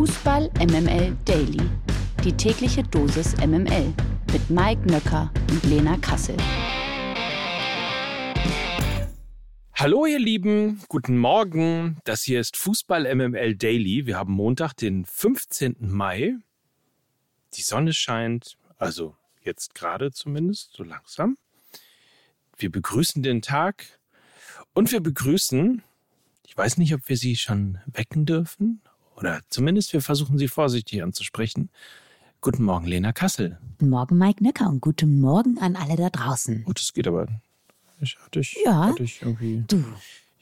Fußball MML Daily. Die tägliche Dosis MML mit Mike Nöcker und Lena Kassel. Hallo ihr Lieben, guten Morgen. Das hier ist Fußball MML Daily. Wir haben Montag, den 15. Mai. Die Sonne scheint, also jetzt gerade zumindest, so langsam. Wir begrüßen den Tag und wir begrüßen, ich weiß nicht, ob wir sie schon wecken dürfen oder zumindest wir versuchen sie vorsichtig anzusprechen. Guten Morgen, Lena Kassel. Guten Morgen, Mike Nöcker und guten Morgen an alle da draußen. Gut, es geht aber. Ich hatte ich, Ja. hatte ich irgendwie. Du,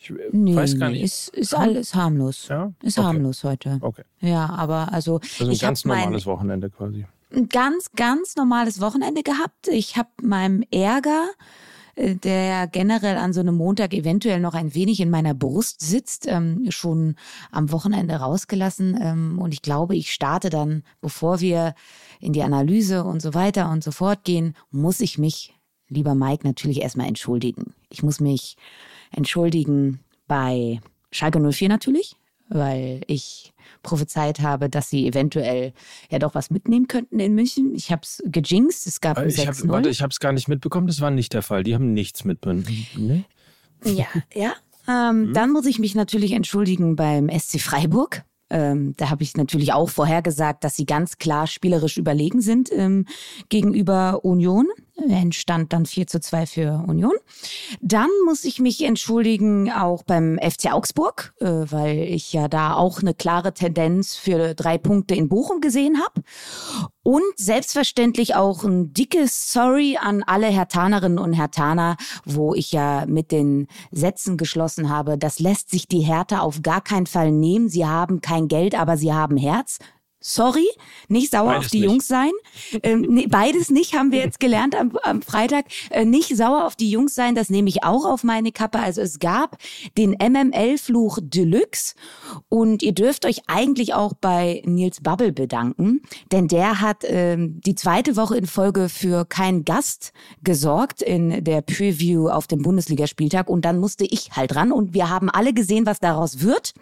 Ich äh, nee, weiß gar nee, nicht. Ist, ist alles harmlos. Ja? Ist Okay. harmlos heute. Okay. Ja, aber also Also ein ich habe ganz mein normales Wochenende quasi. ein ganz, ganz normales Wochenende gehabt. Ich habe meinem Ärger, äh, der generell an so einem Montag eventuell noch ein wenig in meiner Brust sitzt, ähm, schon am Wochenende rausgelassen. Ähm, und ich glaube, ich starte dann, bevor wir in die Analyse und so weiter und so fort gehen, muss ich mich, lieber Mike, natürlich erstmal entschuldigen. Ich muss mich entschuldigen bei Schalke 04 natürlich, weil ich prophezeit habe, dass sie eventuell ja doch was mitnehmen könnten in München. Ich habe es gejinxt, es gab Äh, Ich hab, 6-0. warte, ich habe es gar nicht mitbekommen. Das war nicht der Fall. Die haben nichts mitbekommen. Nee? Ja, ja. Ähm, Dann muss ich mich natürlich entschuldigen beim SC Freiburg. Ähm, da habe ich natürlich auch vorhergesagt, dass sie ganz klar spielerisch überlegen sind ähm, gegenüber Union. Entstand dann 4 zu 2 für Union. Dann muss ich mich entschuldigen auch beim FC Augsburg, äh, weil ich ja da auch eine klare Tendenz für drei Punkte in Bochum gesehen habe. Und selbstverständlich auch ein dickes Sorry an alle Hertanerinnen und Hertaner, wo ich ja mit den Sätzen geschlossen habe, das lässt sich die Hertha auf gar keinen Fall nehmen. Sie haben kein Geld, aber sie haben Herz. Sorry, nicht sauer Beides auf die nicht. Jungs sein. Ähm, nee, beides nicht, haben wir jetzt gelernt am, am Freitag. Äh, nicht sauer auf die Jungs sein, das nehme ich auch auf meine Kappe. Also es gab den MML-Fluch Deluxe und ihr dürft euch eigentlich auch bei Nils Bubble bedanken, denn der hat ähm, die zweite Woche in Folge für keinen Gast gesorgt in der Preview auf dem Bundesligaspieltag und dann musste ich halt ran und wir haben alle gesehen, was daraus wird.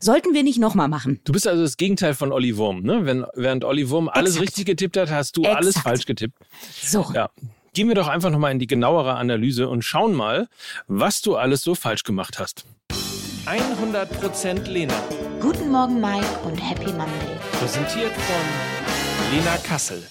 Sollten wir nicht nochmal machen. Du bist also das Gegenteil von Olli Wurm. Ne? Wenn, während Olli Wurm alles Exakt. richtig getippt hat, hast du alles Exakt. falsch getippt. So. Ja. Gehen wir doch einfach nochmal in die genauere Analyse und schauen mal, was du alles so falsch gemacht hast. 100% Lena. Guten Morgen, Mike, und Happy Monday. Präsentiert von Lena Kassel.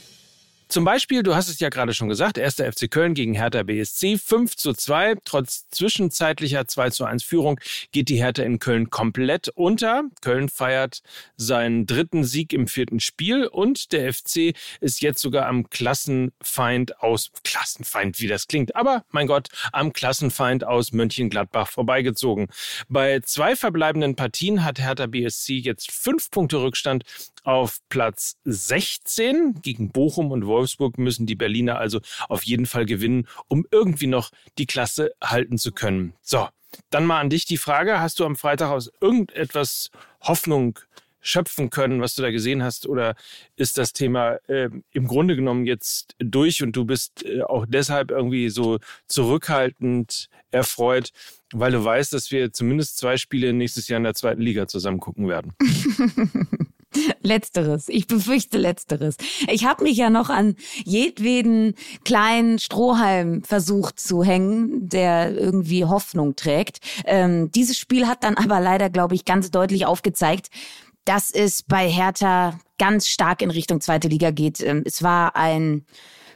Zum Beispiel, du hast es ja gerade schon gesagt, erster FC Köln gegen Hertha BSC 5 zu 2. Trotz zwischenzeitlicher 2 zu 1 Führung geht die Hertha in Köln komplett unter. Köln feiert seinen dritten Sieg im vierten Spiel und der FC ist jetzt sogar am Klassenfeind aus, Klassenfeind, wie das klingt, aber mein Gott, am Klassenfeind aus Mönchengladbach vorbeigezogen. Bei zwei verbleibenden Partien hat Hertha BSC jetzt fünf Punkte Rückstand auf Platz 16. Gegen Bochum und Wolfsburg müssen die Berliner also auf jeden Fall gewinnen, um irgendwie noch die Klasse halten zu können. So, dann mal an dich die Frage, hast du am Freitag aus irgendetwas Hoffnung schöpfen können, was du da gesehen hast? Oder ist das Thema äh, im Grunde genommen jetzt durch und du bist äh, auch deshalb irgendwie so zurückhaltend erfreut, weil du weißt, dass wir zumindest zwei Spiele nächstes Jahr in der zweiten Liga zusammen gucken werden? Letzteres. Ich befürchte Letzteres. Ich habe mich ja noch an jedweden kleinen Strohhalm versucht zu hängen, der irgendwie Hoffnung trägt. Ähm, dieses Spiel hat dann aber leider, glaube ich, ganz deutlich aufgezeigt, dass es bei Hertha ganz stark in Richtung zweite Liga geht. Ähm, es war ein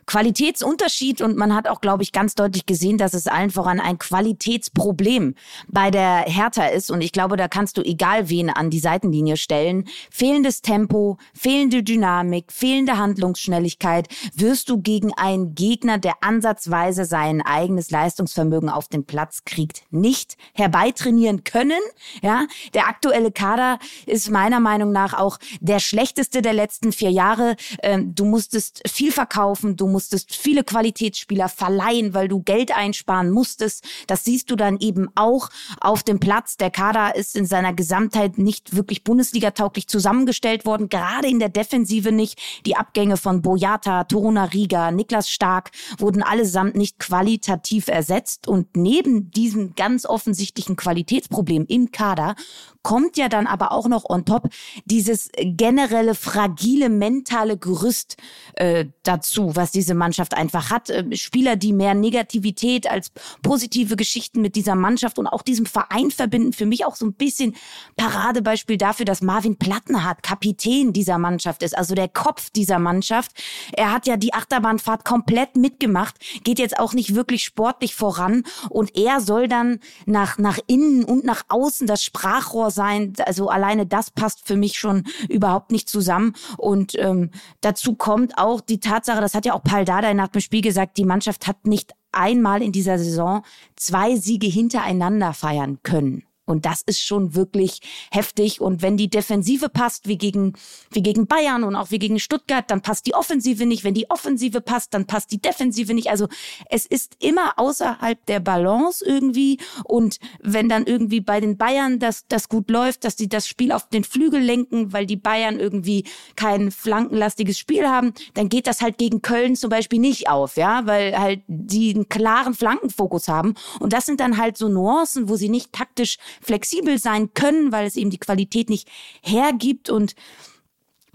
Qualitätsunterschied und man hat auch, glaube ich, ganz deutlich gesehen, dass es allen voran ein Qualitätsproblem bei der Hertha ist. Und ich glaube, da kannst du egal wen an die Seitenlinie stellen. Fehlendes Tempo, fehlende Dynamik, fehlende Handlungsschnelligkeit wirst du gegen einen Gegner, der ansatzweise sein eigenes Leistungsvermögen auf den Platz kriegt, nicht herbeitrainieren können. Ja, der aktuelle Kader ist meiner Meinung nach auch der schlechteste der letzten vier Jahre. Ähm, du musstest viel verkaufen, du musstest viele Qualitätsspieler verleihen, weil du Geld einsparen musstest. Das siehst du dann eben auch auf dem Platz. Der Kader ist in seiner Gesamtheit nicht wirklich Bundesliga-tauglich zusammengestellt worden, gerade in der Defensive nicht. Die Abgänge von Boyata, Toruna Riga, Niklas Stark wurden allesamt nicht qualitativ ersetzt. Und neben diesem ganz offensichtlichen Qualitätsproblem im Kader kommt ja dann aber auch noch on top dieses generelle fragile mentale Gerüst äh, dazu, was diese Mannschaft einfach hat. Äh, Spieler, die mehr Negativität als positive Geschichten mit dieser Mannschaft und auch diesem Verein verbinden. Für mich auch so ein bisschen Paradebeispiel dafür, dass Marvin Plattenhardt Kapitän dieser Mannschaft ist, also der Kopf dieser Mannschaft. Er hat ja die Achterbahnfahrt komplett mitgemacht, geht jetzt auch nicht wirklich sportlich voran und er soll dann nach, nach innen und nach außen das Sprachrohr sein. Also alleine das passt für mich schon überhaupt nicht zusammen. Und ähm, dazu kommt auch die Tatsache, das hat ja auch Paul Dardai nach dem Spiel gesagt, die Mannschaft hat nicht einmal in dieser Saison zwei Siege hintereinander feiern können. Und das ist schon wirklich heftig. Und wenn die Defensive passt, wie gegen, wie gegen Bayern und auch wie gegen Stuttgart, dann passt die Offensive nicht. Wenn die Offensive passt, dann passt die Defensive nicht. Also es ist immer außerhalb der Balance irgendwie. Und wenn dann irgendwie bei den Bayern das, das gut läuft, dass die das Spiel auf den Flügel lenken, weil die Bayern irgendwie kein flankenlastiges Spiel haben, dann geht das halt gegen Köln zum Beispiel nicht auf, ja, weil halt die einen klaren Flankenfokus haben. Und das sind dann halt so Nuancen, wo sie nicht taktisch flexibel sein können, weil es eben die Qualität nicht hergibt und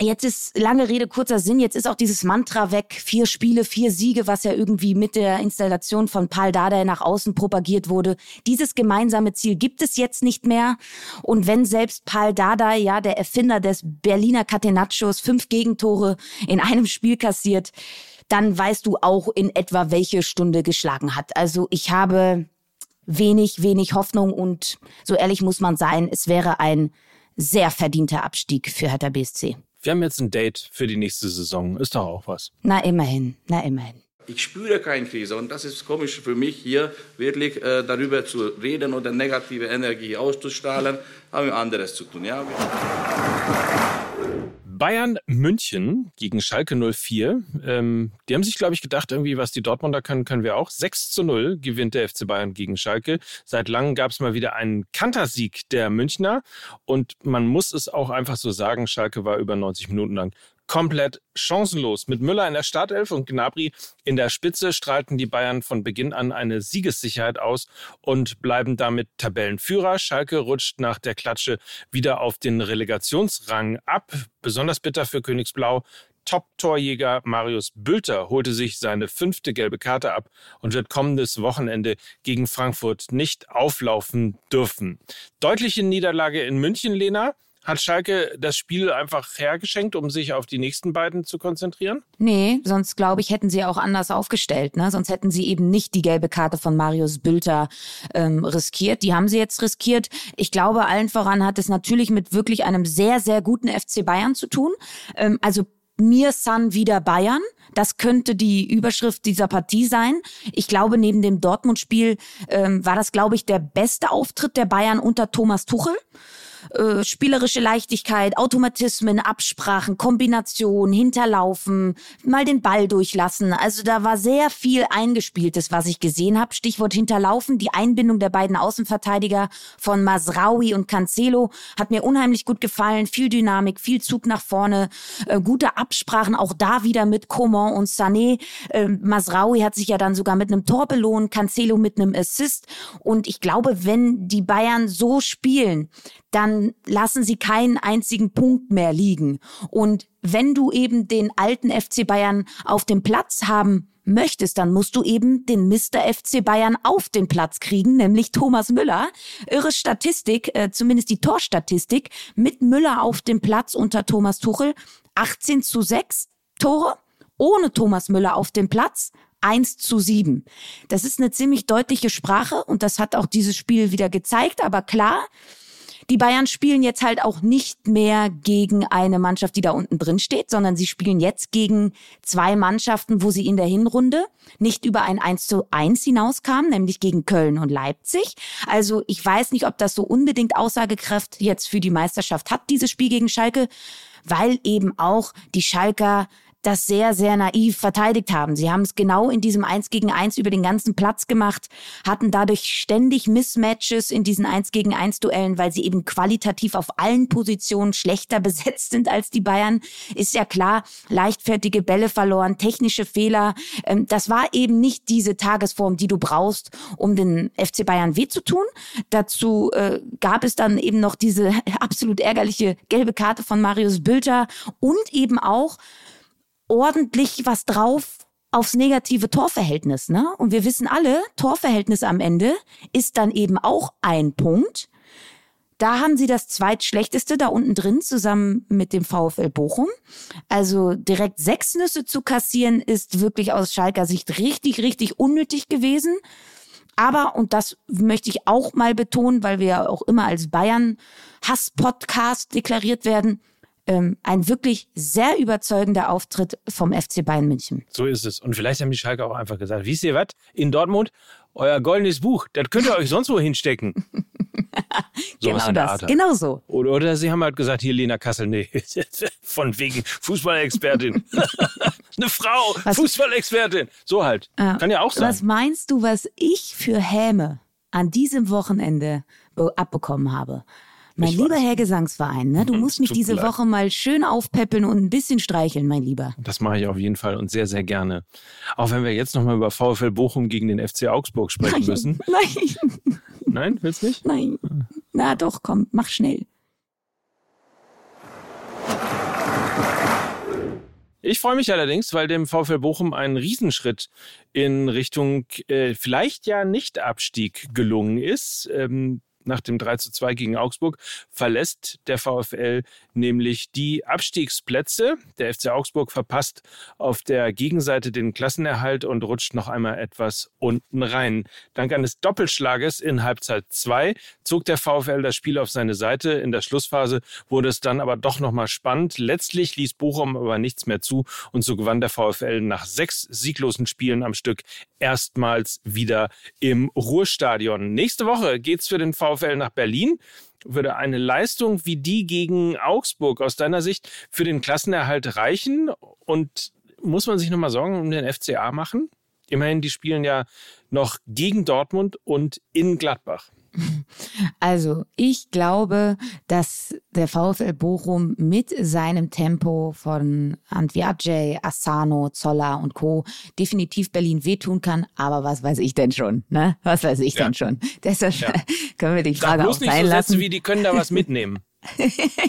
Jetzt ist lange Rede, kurzer Sinn. Jetzt ist auch dieses Mantra weg. Vier Spiele, vier Siege, was ja irgendwie mit der Installation von Paul Dardai nach außen propagiert wurde. Dieses gemeinsame Ziel gibt es jetzt nicht mehr. Und wenn selbst Paul Dardai, ja, der Erfinder des Berliner Catenaccios, fünf Gegentore in einem Spiel kassiert, dann weißt du auch in etwa, welche Stunde geschlagen hat. Also ich habe wenig, wenig Hoffnung und so ehrlich muss man sein, es wäre ein sehr verdienter Abstieg für Hertha BSC. Wir haben jetzt ein Date für die nächste Saison. Ist doch auch was. Na immerhin, na immerhin. Ich spüre keine Krise und das ist komisch für mich hier wirklich äh, darüber zu reden oder negative Energie auszustrahlen, haben wir anderes zu tun. Ja? Bayern München gegen Schalke 04. Ähm, die haben sich, glaube ich, gedacht, irgendwie, was die Dortmunder können, können wir auch. 6 zu 0 gewinnt der FC Bayern gegen Schalke. Seit langem gab es mal wieder einen Kantersieg der Münchner. Und man muss es auch einfach so sagen, Schalke war über 90 Minuten lang komplett chancenlos. Mit Müller in der Startelf und Gnabry in der Spitze strahlten die Bayern von Beginn an eine Siegessicherheit aus und bleiben damit Tabellenführer. Schalke rutscht nach der Klatsche wieder auf den Relegationsrang ab. Besonders bitter für Königsblau. Top-Torjäger Marius Bülter holte sich seine fünfte gelbe Karte ab und wird kommendes Wochenende gegen Frankfurt nicht auflaufen dürfen. Deutliche Niederlage in München, Lena. Hat Schalke das Spiel einfach hergeschenkt, um sich auf die nächsten beiden zu konzentrieren? Nee, sonst glaube ich, hätten sie auch anders aufgestellt. Ne? Sonst hätten sie eben nicht die gelbe Karte von Marius Bülter ähm, riskiert. Die haben sie jetzt riskiert. Ich glaube, allen voran hat es natürlich mit wirklich einem sehr, sehr guten FC Bayern zu tun. Ähm, also mir san wieder Bayern. Das könnte die Überschrift dieser Partie sein. Ich glaube, neben dem Dortmund-Spiel ähm, war das, glaube ich, der beste Auftritt der Bayern unter Thomas Tuchel. Äh, spielerische Leichtigkeit, Automatismen, Absprachen, Kombination, Hinterlaufen, mal den Ball durchlassen. Also da war sehr viel eingespieltes, was ich gesehen habe. Stichwort Hinterlaufen, die Einbindung der beiden Außenverteidiger von Masraui und Cancelo hat mir unheimlich gut gefallen. Viel Dynamik, viel Zug nach vorne, äh, gute Absprachen, auch da wieder mit Coman und Sané. Äh, Masraui hat sich ja dann sogar mit einem Tor belohnt, Cancelo mit einem Assist. Und ich glaube, wenn die Bayern so spielen, dann lassen sie keinen einzigen Punkt mehr liegen. Und wenn du eben den alten FC Bayern auf dem Platz haben möchtest, dann musst du eben den Mr. FC Bayern auf den Platz kriegen, nämlich Thomas Müller. Irre Statistik, äh, zumindest die Torstatistik, mit Müller auf dem Platz unter Thomas Tuchel. 18 zu 6 Tore, ohne Thomas Müller auf dem Platz 1 zu 7. Das ist eine ziemlich deutliche Sprache und das hat auch dieses Spiel wieder gezeigt, aber klar, die Bayern spielen jetzt halt auch nicht mehr gegen eine Mannschaft, die da unten drin steht, sondern sie spielen jetzt gegen zwei Mannschaften, wo sie in der Hinrunde nicht über ein 1 zu 1 hinauskamen, nämlich gegen Köln und Leipzig. Also ich weiß nicht, ob das so unbedingt Aussagekraft jetzt für die Meisterschaft hat, dieses Spiel gegen Schalke, weil eben auch die Schalker das sehr, sehr naiv verteidigt haben. Sie haben es genau in diesem Eins gegen Eins über den ganzen Platz gemacht, hatten dadurch ständig Mismatches in diesen Eins gegen Eins Duellen, weil sie eben qualitativ auf allen Positionen schlechter besetzt sind als die Bayern. Ist ja klar, leichtfertige Bälle verloren, technische Fehler. Ähm, das war eben nicht diese Tagesform, die du brauchst, um den FC Bayern weh zu tun. Dazu äh, gab es dann eben noch diese absolut ärgerliche gelbe Karte von Marius Bülter und eben auch ordentlich was drauf aufs negative Torverhältnis. Ne? Und wir wissen alle, Torverhältnis am Ende ist dann eben auch ein Punkt. Da haben sie das zweitschlechteste da unten drin zusammen mit dem VfL Bochum. Also direkt sechs Nüsse zu kassieren ist wirklich aus Schalker Sicht richtig, richtig unnötig gewesen. Aber, und das möchte ich auch mal betonen, weil wir ja auch immer als Bayern-Hass-Podcast deklariert werden, ähm, ein wirklich sehr überzeugender Auftritt vom FC Bayern München. So ist es. Und vielleicht haben die Schalke auch einfach gesagt, wisst ihr was, in Dortmund, euer goldenes Buch, das könnt ihr euch sonst wo hinstecken. so genau das, genau so. Oder, oder sie haben halt gesagt, hier Lena Kassel, nee, von wegen Fußballexpertin. Eine Frau, was, Fußballexpertin. So halt. Äh, Kann ja auch sein. Was meinst du, was ich für Häme an diesem Wochenende abbekommen habe? Mein ich lieber weiß. Herr Gesangsverein, ne? du musst mich diese leid. Woche mal schön aufpäppeln und ein bisschen streicheln, mein Lieber. Das mache ich auf jeden Fall und sehr, sehr gerne. Auch wenn wir jetzt nochmal über VfL Bochum gegen den FC Augsburg sprechen Nein. müssen. Nein. Nein, willst du nicht? Nein. Na doch, komm, mach schnell. Ich freue mich allerdings, weil dem VfL Bochum ein Riesenschritt in Richtung äh, vielleicht ja Nicht-Abstieg gelungen ist. Ähm, nach dem 3 zu 2 gegen Augsburg verlässt der VfL nämlich die Abstiegsplätze. Der FC Augsburg verpasst auf der Gegenseite den Klassenerhalt und rutscht noch einmal etwas unten rein. Dank eines Doppelschlages in Halbzeit 2 zog der VfL das Spiel auf seine Seite. In der Schlussphase wurde es dann aber doch nochmal spannend. Letztlich ließ Bochum aber nichts mehr zu und so gewann der VfL nach sechs sieglosen Spielen am Stück erstmals wieder im Ruhrstadion. Nächste Woche geht's für den VfL nach Berlin würde eine Leistung wie die gegen Augsburg aus deiner Sicht für den Klassenerhalt reichen? Und muss man sich nochmal Sorgen um den FCA machen? Immerhin, die spielen ja noch gegen Dortmund und in Gladbach. Also ich glaube, dass der VfL Bochum mit seinem Tempo von Antwiadje, Asano, Zoller und Co. definitiv Berlin wehtun kann. Aber was weiß ich denn schon? Ne? Was weiß ich ja. denn schon? Deshalb ja. können wir die Frage Sag bloß auch nicht sein so lassen. wie die können da was mitnehmen.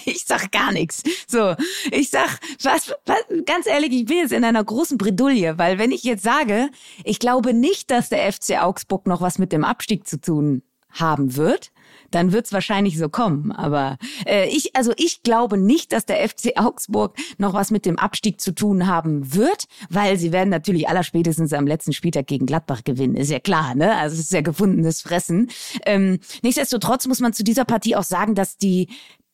ich sag gar nichts. So, ich sag, was, was, ganz ehrlich, ich bin jetzt in einer großen Bredouille, weil wenn ich jetzt sage, ich glaube nicht, dass der FC Augsburg noch was mit dem Abstieg zu tun haben wird, dann wird es wahrscheinlich so kommen. Aber äh, ich, also ich glaube nicht, dass der FC Augsburg noch was mit dem Abstieg zu tun haben wird, weil sie werden natürlich allerspätestens am letzten Spieltag gegen Gladbach gewinnen. Ist ja klar, ne? Also es ist ja gefundenes Fressen. Ähm, nichtsdestotrotz muss man zu dieser Partie auch sagen, dass die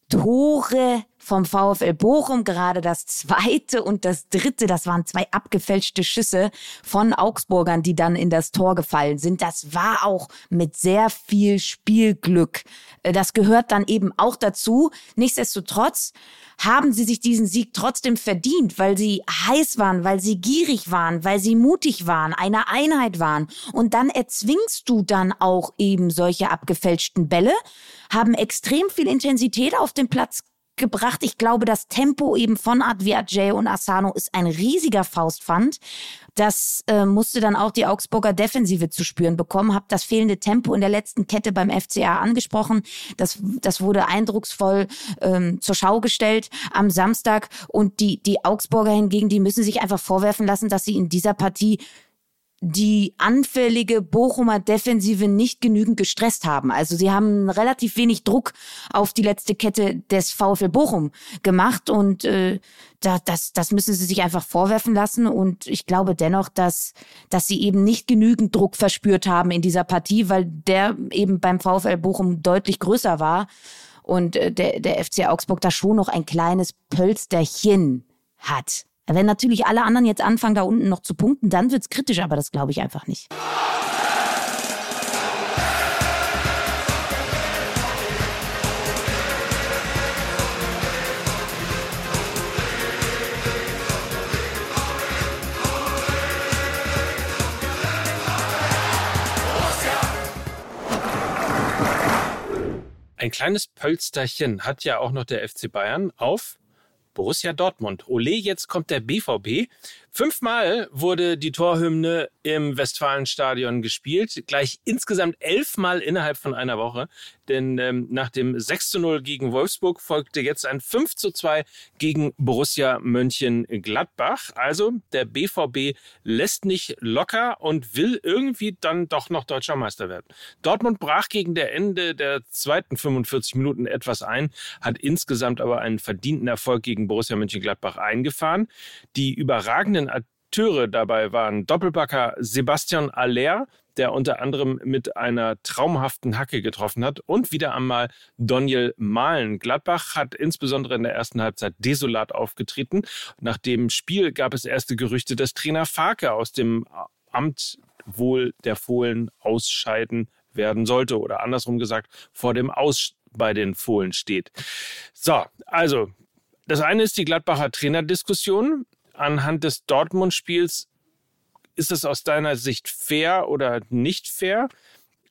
Tore vom VfL Bochum, gerade das zweite und das dritte, das waren zwei abgefälschte Schüsse von Augsburgern, die dann in das Tor gefallen sind. Das war auch mit sehr viel Spielglück. Äh, das gehört dann eben auch dazu. Nichtsdestotrotz haben sie sich diesen Sieg trotzdem verdient, weil sie heiß waren, weil sie gierig waren, weil sie mutig waren, eine Einheit waren. Und dann erzwingst du dann auch eben solche abgefälschten Bälle, haben extrem viel Intensität auf den Platz gebracht. Ich glaube, das Tempo eben von Adviajay und Asano ist ein riesiger Faustpfand. Das äh, musste dann auch die Augsburger Defensive zu spüren bekommen. Hab das fehlende Tempo in der letzten Kette beim FCA angesprochen. Das, das wurde eindrucksvoll ähm, zur Schau gestellt am Samstag. Und die, die Augsburger hingegen, die müssen sich einfach vorwerfen lassen, dass sie in dieser Partie die anfällige Bochumer Defensive nicht genügend gestresst haben. Also sie haben relativ wenig Druck auf die letzte Kette des VfL Bochum gemacht und äh, da, das, das müssen sie sich einfach vorwerfen lassen. Und ich glaube dennoch, dass, dass sie eben nicht genügend Druck verspürt haben in dieser Partie, weil der eben beim VfL Bochum deutlich größer war und äh, der, der FC Augsburg da schon noch ein kleines Pölsterchen hat. Wenn natürlich alle anderen jetzt anfangen, da unten noch zu punkten, dann wird es kritisch, aber das glaube ich einfach nicht. ein kleines Pölsterchen hat ja auch noch der FC Bayern auf Borussia Dortmund. Ole, jetzt kommt der BVB. Fünfmal wurde die Torhymne im Westfalenstadion gespielt, gleich insgesamt elfmal innerhalb von einer Woche. Denn ähm, nach dem 6 zu 0 gegen Wolfsburg folgte jetzt ein 5 zu 2 gegen Borussia Mönchengladbach. Also der BVB lässt nicht locker und will irgendwie dann doch noch deutscher Meister werden. Dortmund brach gegen der Ende der zweiten 45 Minuten etwas ein, hat insgesamt aber einen verdienten Erfolg gegen Borussia Mönchengladbach eingefahren. Die überragenden spannenden Akteure dabei waren Doppelbacker Sebastian Aller, der unter anderem mit einer traumhaften Hacke getroffen hat und wieder einmal Daniel Mahlen. Gladbach hat insbesondere in der ersten Halbzeit desolat aufgetreten. Nach dem Spiel gab es erste Gerüchte, dass Trainer Farke aus dem Amt wohl der Fohlen ausscheiden werden sollte oder andersrum gesagt vor dem Aus bei den Fohlen steht. So, also das eine ist die Gladbacher Trainerdiskussion anhand des Dortmund-Spiels, ist es aus deiner Sicht fair oder nicht fair?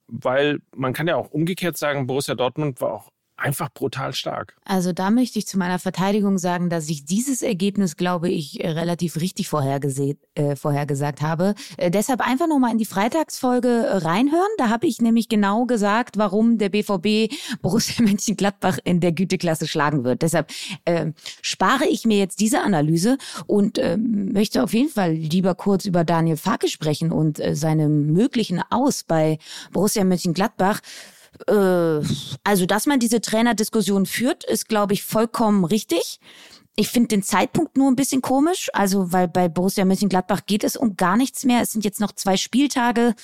Weil man kann ja auch umgekehrt sagen, Borussia Dortmund war auch einfach brutal stark. Also da möchte ich zu meiner Verteidigung sagen, dass ich dieses Ergebnis, glaube ich, äh, relativ richtig vorhergesehen, äh, vorhergesagt habe. Äh, deshalb einfach nochmal in die Freitagsfolge äh, reinhören. Da habe ich nämlich genau gesagt, warum der BVB Borussia Mönchengladbach in der Güteklasse schlagen wird. Deshalb äh, spare ich mir jetzt diese Analyse und äh, möchte auf jeden Fall lieber kurz über Daniel Farke sprechen und äh, seine möglichen Aus bei Borussia Mönchengladbach. Äh, also, dass man diese Trainerdiskussion führt, ist, glaube ich, vollkommen richtig. Ich finde den Zeitpunkt nur ein bisschen komisch, also weil bei Borussia Mönchengladbach geht es um gar nichts mehr. Es sind jetzt noch zwei Spieltage.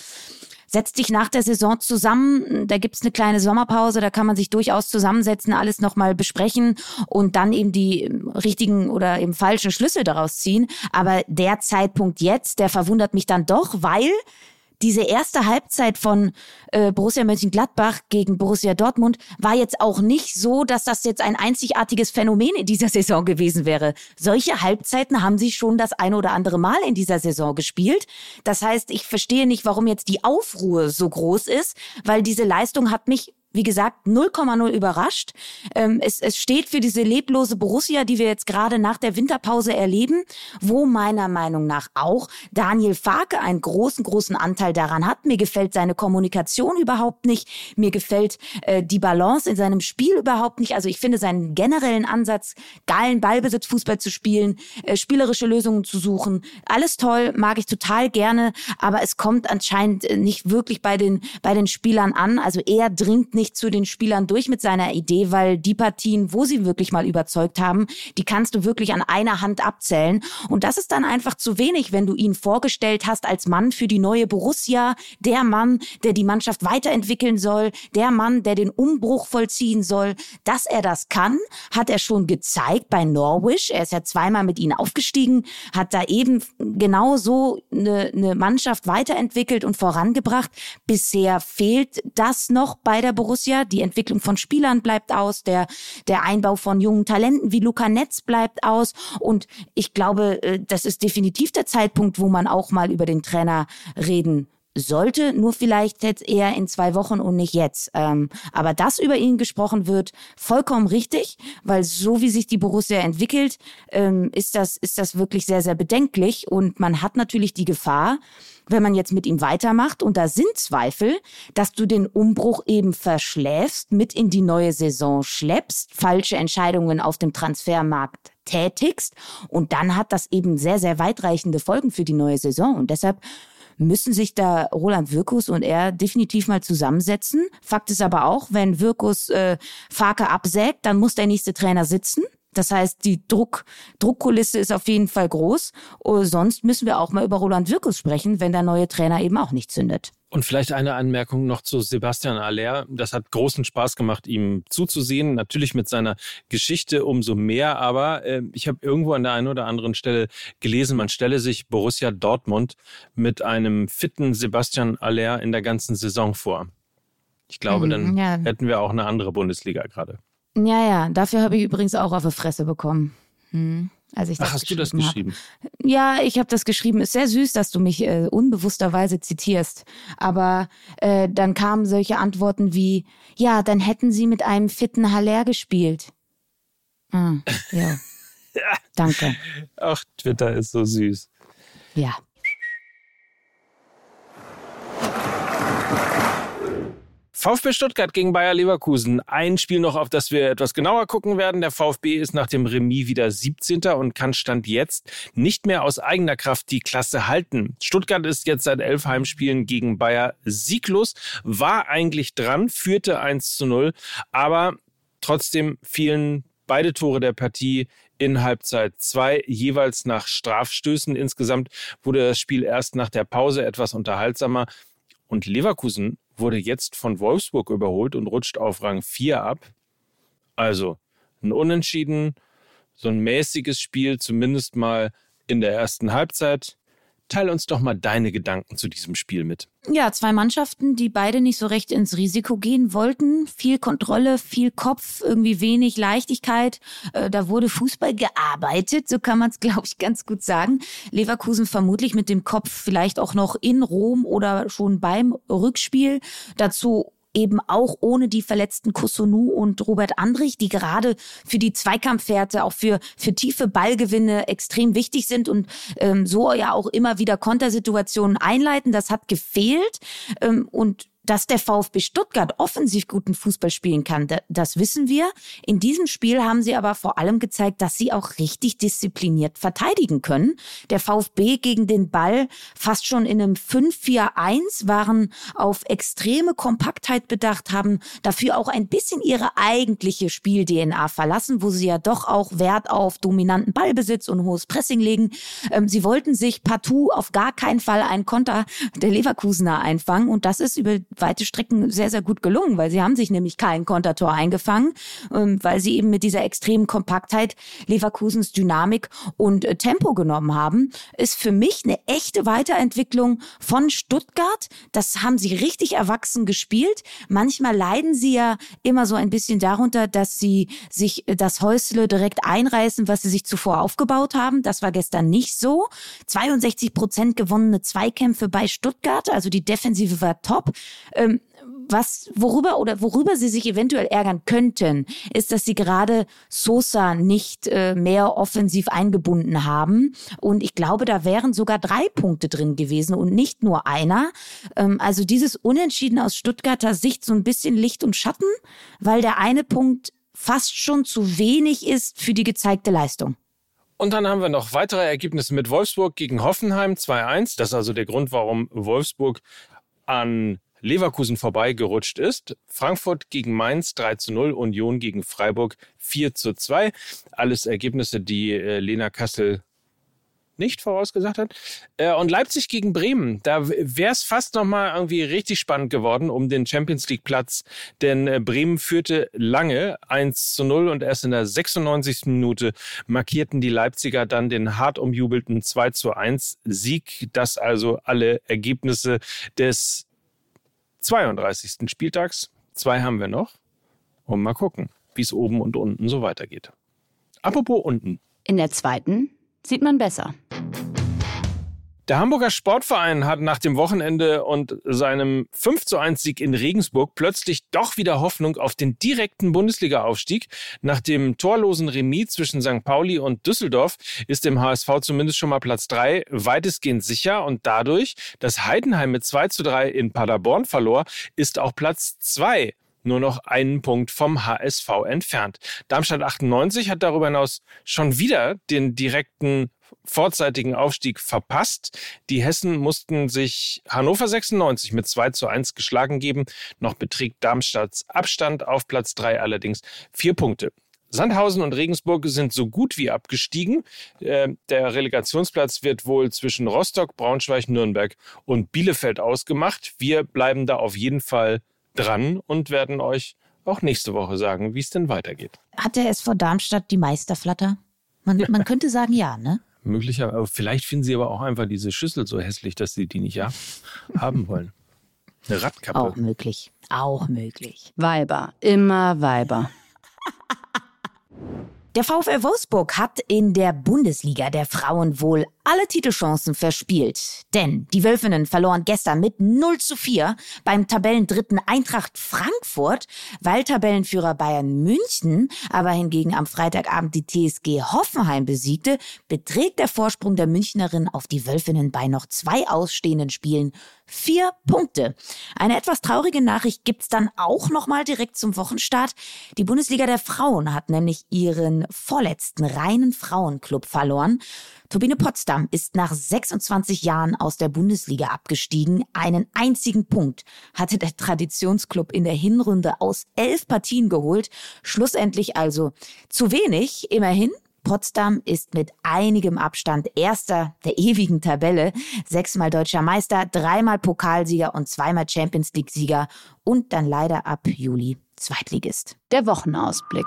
Setz dich nach der Saison zusammen, da gibt's eine kleine Sommerpause, da kann man sich durchaus zusammensetzen, alles nochmal besprechen und dann eben die richtigen oder eben falschen Schlüsse daraus ziehen. Aber der Zeitpunkt jetzt, der verwundert mich dann doch, weil diese erste Halbzeit von äh, Borussia Mönchengladbach gegen Borussia Dortmund war jetzt auch nicht so, dass das jetzt ein einzigartiges Phänomen in dieser Saison gewesen wäre. Solche Halbzeiten haben sie schon das eine oder andere Mal in dieser Saison gespielt. Das heißt, ich verstehe nicht, warum jetzt die Aufruhr so groß ist, weil diese Leistung hat mich wie gesagt, 0,0 überrascht. Ähm, es, es steht für diese leblose Borussia, die wir jetzt gerade nach der Winterpause erleben, wo meiner Meinung nach auch Daniel Farke einen großen, großen Anteil daran hat. Mir gefällt seine Kommunikation überhaupt nicht. Mir gefällt äh, die Balance in seinem Spiel überhaupt nicht. Also ich finde seinen generellen Ansatz, geilen Ballbesitzfußball zu spielen, äh, spielerische Lösungen zu suchen, alles toll, mag ich total gerne, aber es kommt anscheinend äh, nicht wirklich bei den, bei den Spielern an. Also er dringt nicht nicht zu den Spielern durch mit seiner Idee, weil die Partien, wo sie wirklich mal überzeugt haben, die kannst du wirklich an einer Hand abzählen. Und das ist dann einfach zu wenig, wenn du ihn vorgestellt hast als Mann für die neue Borussia, der Mann, der die Mannschaft weiterentwickeln soll, der Mann, der den Umbruch vollziehen soll. Dass er das kann, hat er schon gezeigt bei Norwich. Er ist ja zweimal mit ihnen aufgestiegen, hat da eben genau so eine, eine Mannschaft weiterentwickelt und vorangebracht. Bisher fehlt das noch bei der Borussia. Borussia. Die Entwicklung von Spielern bleibt aus, der, der Einbau von jungen Talenten wie Luca Netz bleibt aus. Und ich glaube, äh, das ist definitiv der Zeitpunkt, wo man auch mal über den Trainer reden sollte, nur vielleicht jetzt eher in zwei Wochen und nicht jetzt. Ähm, aber dass über ihn gesprochen wird, vollkommen richtig, weil so wie sich die Borussia entwickelt, ähm, ist das, ist das wirklich sehr, sehr bedenklich. Und man hat natürlich die Gefahr, wenn man jetzt mit ihm weitermacht, und da sind Zweifel, dass du den Umbruch eben verschläfst, mit in die neue Saison schleppst, falsche Entscheidungen auf dem Transfermarkt tätigst. Und dann hat das eben sehr, sehr weitreichende Folgen für die neue Saison. Und deshalb müssen sich da Roland Wirkus und er definitiv mal zusammensetzen. Fakt ist aber auch, wenn Wirkus äh, Farke absägt, dann muss der nächste Trainer sitzen. Das heißt, die Druck, Druckkulisse ist auf jeden Fall groß. Und sonst müssen wir auch mal über Roland Wirkus sprechen, wenn der neue Trainer eben auch nicht zündet. Und vielleicht eine Anmerkung noch zu Sebastian Aller. Das hat großen Spaß gemacht, ihm zuzusehen. Natürlich mit seiner Geschichte umso mehr. Aber äh, ich habe irgendwo an der einen oder anderen Stelle gelesen, man stelle sich Borussia Dortmund mit einem fitten Sebastian Aller in der ganzen Saison vor. Ich glaube, mhm, dann ja. hätten wir auch eine andere Bundesliga gerade. Ja, ja, dafür habe ich übrigens auch auf die Fresse bekommen. Hm. Als ich Ach, hast du das geschrieben? Hab. Ja, ich habe das geschrieben. Ist sehr süß, dass du mich äh, unbewussterweise zitierst. Aber äh, dann kamen solche Antworten wie, ja, dann hätten sie mit einem fitten Haller gespielt. Ah, ja. ja. Danke. Ach, Twitter ist so süß. Ja. VfB Stuttgart gegen Bayer Leverkusen. Ein Spiel noch, auf das wir etwas genauer gucken werden. Der VfB ist nach dem Remis wieder 17. und kann Stand jetzt nicht mehr aus eigener Kraft die Klasse halten. Stuttgart ist jetzt seit elf Heimspielen gegen Bayer sieglos, war eigentlich dran, führte 1 zu 0, aber trotzdem fielen beide Tore der Partie in Halbzeit zwei, jeweils nach Strafstößen. Insgesamt wurde das Spiel erst nach der Pause etwas unterhaltsamer. Und Leverkusen wurde jetzt von Wolfsburg überholt und rutscht auf Rang 4 ab. Also ein Unentschieden, so ein mäßiges Spiel, zumindest mal in der ersten Halbzeit. Teil uns doch mal deine Gedanken zu diesem Spiel mit. Ja, zwei Mannschaften, die beide nicht so recht ins Risiko gehen wollten. Viel Kontrolle, viel Kopf, irgendwie wenig Leichtigkeit. Äh, da wurde Fußball gearbeitet, so kann man es, glaube ich, ganz gut sagen. Leverkusen vermutlich mit dem Kopf vielleicht auch noch in Rom oder schon beim Rückspiel. Dazu eben auch ohne die verletzten Kusunu und Robert Andrich, die gerade für die Zweikampfwerte, auch für, für tiefe Ballgewinne extrem wichtig sind und ähm, so ja auch immer wieder Kontersituationen einleiten. Das hat gefehlt. Ähm, und dass der VfB Stuttgart offensiv guten Fußball spielen kann, das wissen wir. In diesem Spiel haben sie aber vor allem gezeigt, dass sie auch richtig diszipliniert verteidigen können. Der VfB gegen den Ball fast schon in einem 5-4-1 waren auf extreme Kompaktheit bedacht, haben dafür auch ein bisschen ihre eigentliche Spiel-DNA verlassen, wo sie ja doch auch Wert auf dominanten Ballbesitz und hohes Pressing legen. Ähm, sie wollten sich partout auf gar keinen Fall einen Konter der Leverkusener einfangen und das ist über weite Strecken sehr, sehr gut gelungen, weil sie haben sich nämlich kein Kontertor eingefangen, ähm, weil sie eben mit dieser extremen Kompaktheit Leverkusens Dynamik und äh, Tempo genommen haben, ist für mich eine echte Weiterentwicklung von Stuttgart. Das haben sie richtig erwachsen gespielt. Manchmal leiden sie ja immer so ein bisschen darunter, dass sie sich äh, das Häusle direkt einreißen, was sie sich zuvor aufgebaut haben. Das war gestern nicht so. 62 Prozent gewonnene Zweikämpfe bei Stuttgart, also die Defensive war top. Ähm, was, worüber oder worüber sie sich eventuell ärgern könnten, ist, dass sie gerade Sosa nicht äh, mehr offensiv eingebunden haben. Und ich glaube, da wären sogar drei Punkte drin gewesen und nicht nur einer. Ähm, also dieses Unentschieden aus Stuttgarter Sicht so ein bisschen Licht und Schatten, weil der eine Punkt fast schon zu wenig ist für die gezeigte Leistung. Und dann haben wir noch weitere Ergebnisse mit Wolfsburg gegen Hoffenheim 2-1. Das ist also der Grund, warum Wolfsburg an Leverkusen vorbeigerutscht ist. Frankfurt gegen Mainz 3 zu 0, Union gegen Freiburg 4 zu 2. Alles Ergebnisse, die äh, Lena Kassel nicht vorausgesagt hat. Äh, und Leipzig gegen Bremen, da wäre es fast nochmal irgendwie richtig spannend geworden um den Champions League Platz, denn äh, Bremen führte lange 1 zu 0 und erst in der 96. Minute markierten die Leipziger dann den hart umjubelten 2 zu 1 Sieg. Das also alle Ergebnisse des 32. Spieltags. Zwei haben wir noch. Und mal gucken, wie es oben und unten so weitergeht. Apropos unten. In der zweiten sieht man besser. Der Hamburger Sportverein hat nach dem Wochenende und seinem 5 zu 1 Sieg in Regensburg plötzlich doch wieder Hoffnung auf den direkten Bundesliga-Aufstieg. Nach dem torlosen Remis zwischen St. Pauli und Düsseldorf ist dem HSV zumindest schon mal Platz 3 weitestgehend sicher und dadurch, dass Heidenheim mit 2 zu 3 in Paderborn verlor, ist auch Platz 2 nur noch einen Punkt vom HSV entfernt. Darmstadt 98 hat darüber hinaus schon wieder den direkten vorzeitigen Aufstieg verpasst. Die Hessen mussten sich Hannover 96 mit 2 zu 1 geschlagen geben. Noch beträgt Darmstadts Abstand auf Platz 3 allerdings vier Punkte. Sandhausen und Regensburg sind so gut wie abgestiegen. Äh, der Relegationsplatz wird wohl zwischen Rostock, Braunschweig, Nürnberg und Bielefeld ausgemacht. Wir bleiben da auf jeden Fall dran und werden euch auch nächste Woche sagen, wie es denn weitergeht. Hat der SV Darmstadt die Meisterflatter? Man, man könnte sagen, ja, ne? Möglicherweise. Vielleicht finden sie aber auch einfach diese Schüssel so hässlich, dass sie die nicht haben wollen. Eine Radkappe. Auch möglich. Auch möglich. Weiber. Immer Weiber. Der VfL Wolfsburg hat in der Bundesliga der Frauen wohl alle Titelchancen verspielt. Denn die Wölfinnen verloren gestern mit 0 zu 4 beim Tabellendritten Eintracht Frankfurt, weil Tabellenführer Bayern München aber hingegen am Freitagabend die TSG Hoffenheim besiegte, beträgt der Vorsprung der Münchnerin auf die Wölfinnen bei noch zwei ausstehenden Spielen vier Punkte. Eine etwas traurige Nachricht gibt's dann auch nochmal direkt zum Wochenstart. Die Bundesliga der Frauen hat nämlich ihren vorletzten reinen Frauenclub verloren. Turbine Potsdam ist nach 26 Jahren aus der Bundesliga abgestiegen. Einen einzigen Punkt hatte der Traditionsclub in der Hinrunde aus elf Partien geholt. Schlussendlich also zu wenig, immerhin. Potsdam ist mit einigem Abstand Erster der ewigen Tabelle, sechsmal deutscher Meister, dreimal Pokalsieger und zweimal Champions League-Sieger und dann leider ab Juli Zweitligist. Der Wochenausblick.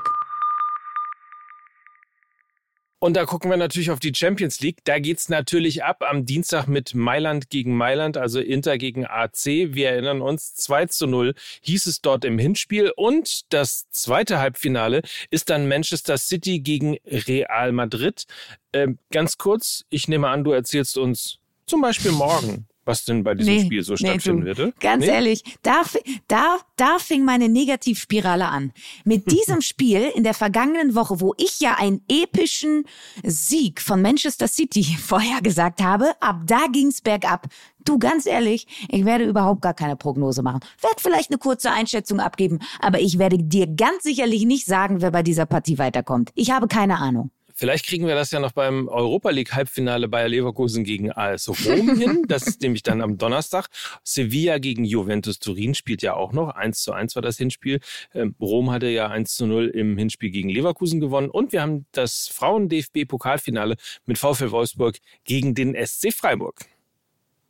Und da gucken wir natürlich auf die Champions League. Da geht's natürlich ab am Dienstag mit Mailand gegen Mailand, also Inter gegen AC. Wir erinnern uns, 2 zu 0 hieß es dort im Hinspiel. Und das zweite Halbfinale ist dann Manchester City gegen Real Madrid. Ähm, ganz kurz, ich nehme an, du erzählst uns zum Beispiel morgen was denn bei diesem nee, Spiel so stattfinden nee, würde. Ganz nee? ehrlich, da, da, da fing meine Negativspirale an. Mit diesem Spiel in der vergangenen Woche, wo ich ja einen epischen Sieg von Manchester City vorhergesagt habe, ab da ging's bergab. Du, ganz ehrlich, ich werde überhaupt gar keine Prognose machen. Werde vielleicht eine kurze Einschätzung abgeben, aber ich werde dir ganz sicherlich nicht sagen, wer bei dieser Partie weiterkommt. Ich habe keine Ahnung. Vielleicht kriegen wir das ja noch beim Europa League Halbfinale Bayer Leverkusen gegen AS Rom hin. Das ist nämlich dann am Donnerstag. Sevilla gegen Juventus Turin spielt ja auch noch. 1 zu 1 war das Hinspiel. Ähm, Rom hatte ja 1 zu 0 im Hinspiel gegen Leverkusen gewonnen. Und wir haben das Frauen-DFB-Pokalfinale mit VfL Wolfsburg gegen den SC Freiburg.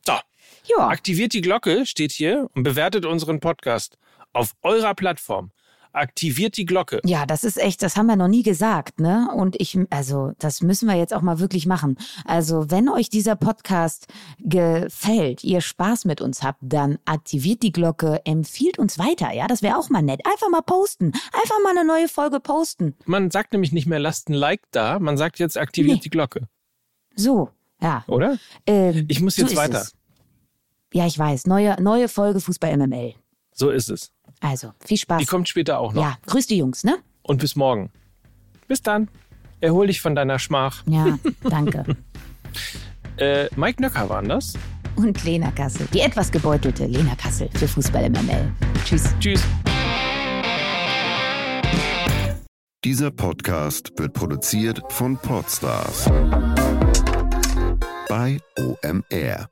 So. Ja. Aktiviert die Glocke, steht hier, und bewertet unseren Podcast auf eurer Plattform aktiviert die Glocke. Ja, das ist echt, das haben wir noch nie gesagt, ne? Und ich, also, das müssen wir jetzt auch mal wirklich machen. Also, wenn euch dieser Podcast gefällt, ihr Spaß mit uns habt, dann aktiviert die Glocke, empfiehlt uns weiter, ja? Das wäre auch mal nett. Einfach mal posten. Einfach mal eine neue Folge posten. Man sagt nämlich nicht mehr, lasst ein Like da, man sagt jetzt, aktiviert nee. die Glocke. So, ja. Oder? Ähm, ich muss jetzt so weiter. Es. Ja, ich weiß. Neue, neue Folge Fußball MML. So ist es. Also, viel Spaß. Die kommt später auch noch. Ja, grüß die Jungs, ne? Und bis morgen. Bis dann. Erhol dich von deiner Schmach. Ja, danke. äh, Mike Nöcker waren das. Und Lena Kassel. Die etwas gebeutelte Lena Kassel für Fußball MML. Tschüss. Tschüss. Dieser Podcast wird produziert von Podstars bei OMR.